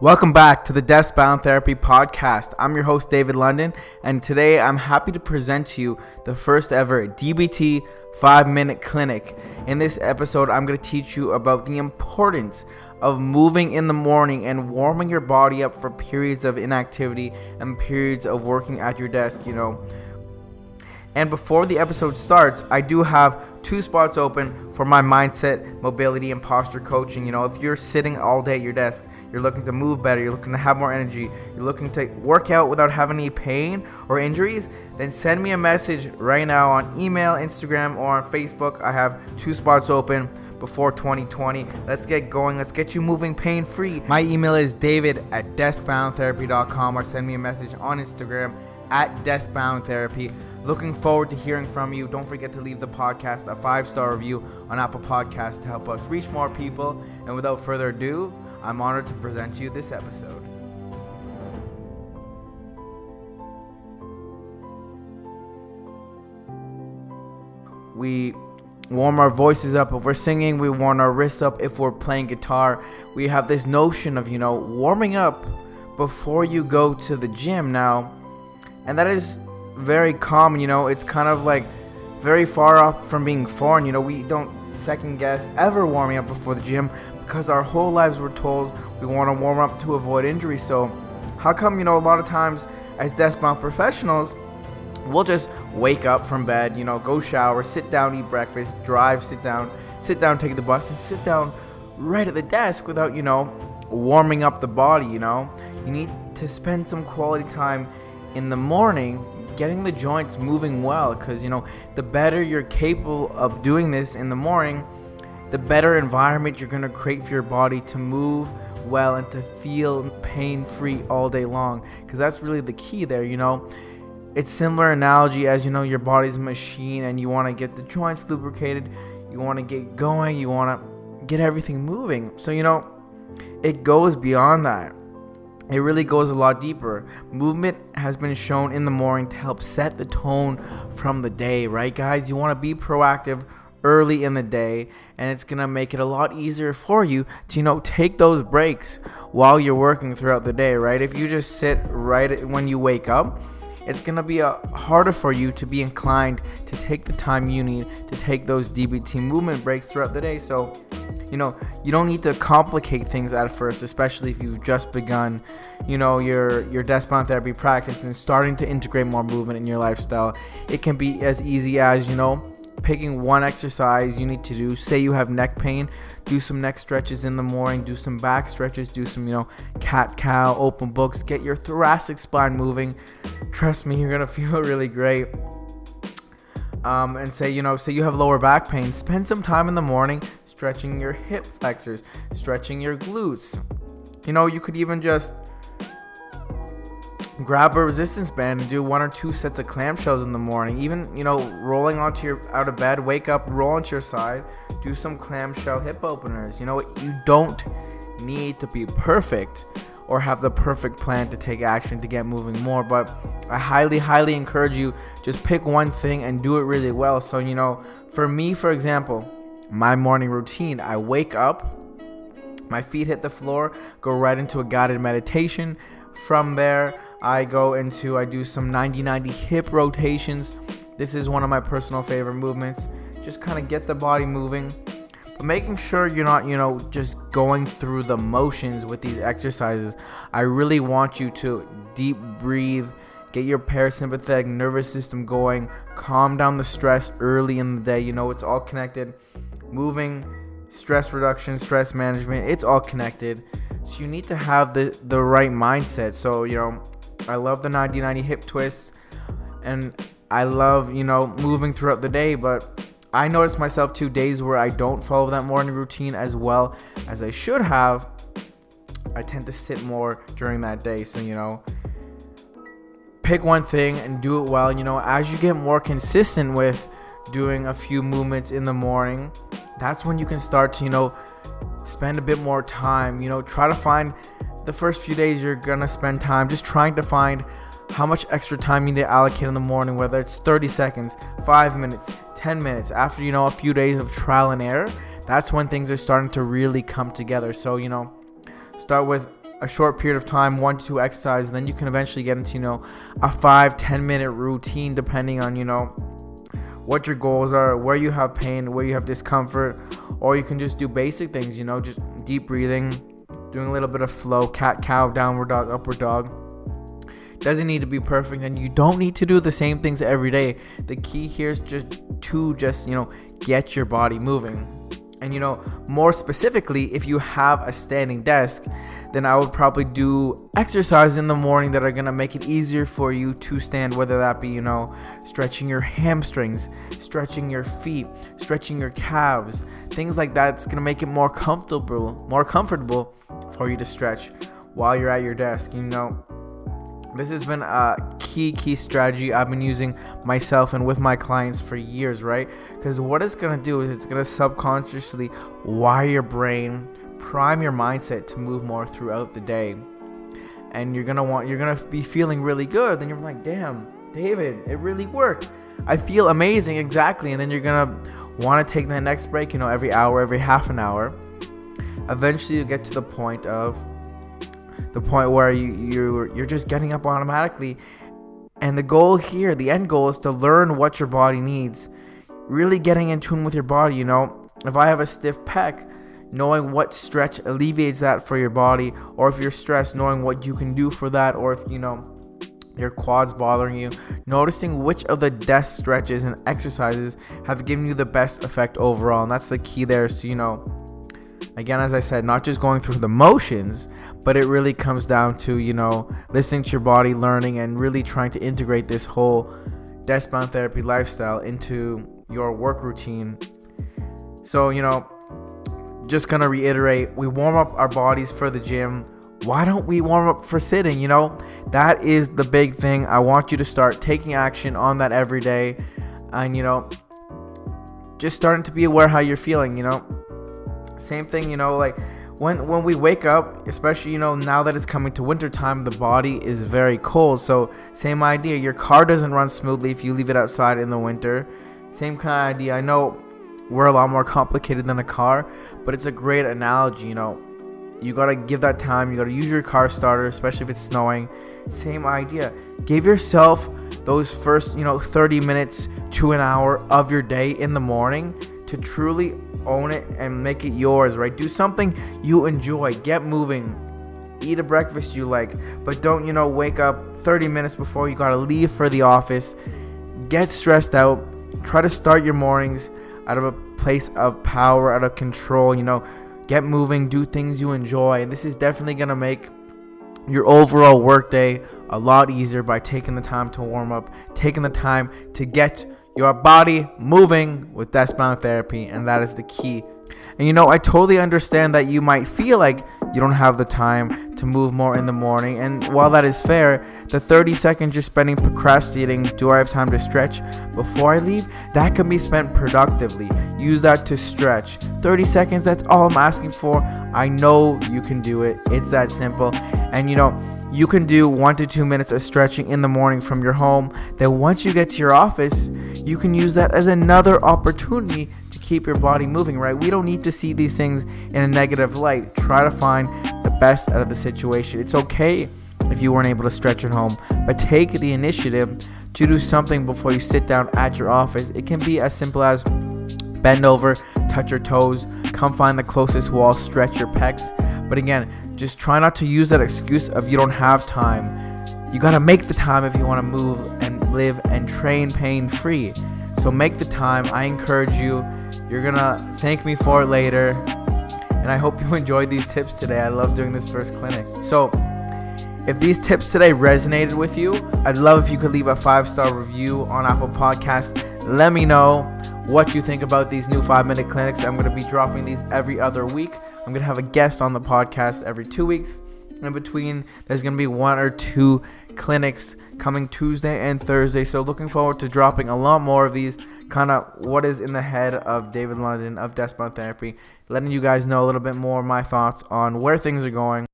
Welcome back to the Desk Bound Therapy Podcast. I'm your host, David London, and today I'm happy to present to you the first ever DBT 5 minute clinic. In this episode, I'm going to teach you about the importance of moving in the morning and warming your body up for periods of inactivity and periods of working at your desk, you know. And before the episode starts, I do have two spots open for my mindset, mobility, and posture coaching. You know, if you're sitting all day at your desk, you're looking to move better, you're looking to have more energy, you're looking to work out without having any pain or injuries, then send me a message right now on email, Instagram, or on Facebook. I have two spots open before 2020. Let's get going. Let's get you moving pain free. My email is david at deskboundtherapy.com or send me a message on Instagram at deskboundtherapy. Looking forward to hearing from you. Don't forget to leave the podcast a five star review on Apple Podcasts to help us reach more people. And without further ado, I'm honored to present you this episode. We warm our voices up if we're singing, we warm our wrists up if we're playing guitar. We have this notion of, you know, warming up before you go to the gym now. And that is very common, you know, it's kind of like very far off from being foreign. You know, we don't second guess ever warming up before the gym because our whole lives we're told we want to warm up to avoid injury. So, how come, you know, a lot of times as desk bound professionals, we'll just wake up from bed, you know, go shower, sit down, eat breakfast, drive, sit down, sit down, take the bus, and sit down right at the desk without, you know, warming up the body, you know? You need to spend some quality time in the morning getting the joints moving well because you know the better you're capable of doing this in the morning the better environment you're going to create for your body to move well and to feel pain free all day long because that's really the key there you know? It's similar analogy as you know your body's machine and you want to get the joints lubricated you want to get going you want to get everything moving. So you know it goes beyond that it really goes a lot deeper. Movement has been shown in the morning to help set the tone from the day, right, guys? You want to be proactive early in the day, and it's gonna make it a lot easier for you to, you know, take those breaks while you're working throughout the day, right? If you just sit right when you wake up, it's gonna be a, uh, harder for you to be inclined to take the time you need to take those DBT movement breaks throughout the day. So, you know, you don't need to complicate things at first, especially if you've just begun, you know, your your desk bound therapy practice and starting to integrate more movement in your lifestyle. It can be as easy as, you know, picking one exercise you need to do. Say you have neck pain, do some neck stretches in the morning, do some back stretches, do some, you know, cat cow, open books, get your thoracic spine moving. Trust me, you're gonna feel really great. Um, and say, you know, say you have lower back pain, spend some time in the morning stretching your hip flexors, stretching your glutes. You know, you could even just grab a resistance band and do one or two sets of clamshells in the morning. Even, you know, rolling onto your out of bed, wake up, roll onto your side, do some clamshell hip openers. You know, you don't need to be perfect or have the perfect plan to take action to get moving more, but I highly highly encourage you just pick one thing and do it really well. So, you know, for me, for example, my morning routine, I wake up, my feet hit the floor, go right into a guided meditation. From there, I go into, I do some 90 90 hip rotations. This is one of my personal favorite movements. Just kind of get the body moving, making sure you're not, you know, just going through the motions with these exercises. I really want you to deep breathe, get your parasympathetic nervous system going, calm down the stress early in the day. You know, it's all connected. Moving, stress reduction, stress management, it's all connected. So you need to have the the right mindset. So, you know, I love the 90-90 hip twists and I love, you know, moving throughout the day, but I notice myself two days where I don't follow that morning routine as well as I should have. I tend to sit more during that day. So, you know, pick one thing and do it well. You know, as you get more consistent with doing a few movements in the morning, that's when you can start to, you know, spend a bit more time. You know, try to find the first few days you're gonna spend time just trying to find how much extra time you need to allocate in the morning, whether it's 30 seconds, 5 minutes, 10 minutes. After you know a few days of trial and error, that's when things are starting to really come together. So, you know, start with a short period of time, one to two exercises, then you can eventually get into, you know, a five ten minute routine depending on, you know, what your goals are, where you have pain, where you have discomfort, or you can just do basic things, you know, just deep breathing, doing a little bit of flow, cat cow, downward dog, upward dog. Doesn't need to be perfect, and you don't need to do the same things every day. The key here is just to just, you know, get your body moving. And you know, more specifically, if you have a standing desk, then I would probably do exercises in the morning that are gonna make it easier for you to stand, whether that be, you know, stretching your hamstrings, stretching your feet, stretching your calves, things like that. It's gonna make it more comfortable, more comfortable for you to stretch while you're at your desk. You know, this has been a key key strategy I've been using myself and with my clients for years, right? Because what it's gonna do is it's gonna subconsciously wire your brain prime your mindset to move more throughout the day. And you're gonna want you're gonna be feeling really good. Then you're like, damn, David, it really worked. I feel amazing, exactly. And then you're gonna want to take that next break, you know, every hour, every half an hour. Eventually, you get to the point of the point where you you you're just getting up automatically. And the goal here, the end goal, is to learn what your body needs. Really getting in tune with your body. You know, if I have a stiff pec, knowing what stretch alleviates that for your body, or if you're stressed, knowing what you can do for that, or if you know your quads bothering you, noticing which of the desk stretches and exercises have given you the best effect overall. And that's the key there is to, you know, again, as I said, not just going through the motions, but it really comes down to, you know, listening to your body, learning, and really trying to integrate this whole desk bound therapy lifestyle into your work routine. So, you know, just gonna reiterate we warm up our bodies for the gym. Why don't we warm up for sitting you know? That is the big thing. I want you to start taking action on that every day. And you know just starting to be aware how you're feeling you know? Same thing you know like when when we wake up especially you know now that it's coming to winter time the body is very cold so same idea your car doesn't run smoothly if you leave it outside in the winter same kind of idea i know we're a lot more complicated than a car, but it's a great analogy, you know. You gotta give that time, you gotta use your car starter, especially if it's snowing. Same idea. Give yourself those first, you know, 30 minutes to an hour of your day in the morning to truly own it and make it yours, right? Do something you enjoy, get moving, eat a breakfast you like, but don't, you know, wake up 30 minutes before you gotta leave for the office. Get stressed out. Try to start your mornings out of a place of power, out of control. You know, get moving, do things you enjoy. And this is definitely to make your overall workday a lot easier by taking the time to warm up, taking the time to get your body moving with desk bound therapy. And that is the key and you know, I totally understand that you might feel like you don't have the time to move more in the morning. And while that is fair, the 30 seconds you're spending procrastinating, do I have time to stretch before I leave? That can be spent productively. Use that to stretch. 30 seconds, that's all I'm asking for. I know you can do it. It's that simple. And you know, you can do one to two minutes of stretching in the morning from your home. Then, once you get to your office, you can use that as another opportunity to keep your body moving, right? We don't need to see these things in a negative light. Try to find the best out of the situation. It's okay if you weren't able to stretch at home, but take the initiative to do something before you sit down at your office. It can be as simple as bend over, touch your toes, come find the closest wall, stretch your pecs. But again, just try not to use that excuse of you don't have time. You gotta make the time if you wanna move and live and train pain free. So make the time. I encourage you. You're gonna thank me for it later. And I hope you enjoyed these tips today. I love doing this first clinic. So, if these tips today resonated with you, I'd love if you could leave a five star review on Apple Podcasts. Let me know what you think about these new five minute clinics. I'm going to be dropping these every other week. I'm going to have a guest on the podcast every two weeks. In between, there's going to be one or two clinics coming Tuesday and Thursday. So, looking forward to dropping a lot more of these kind of what is in the head of David London of Bound Therapy, letting you guys know a little bit more my thoughts on where things are going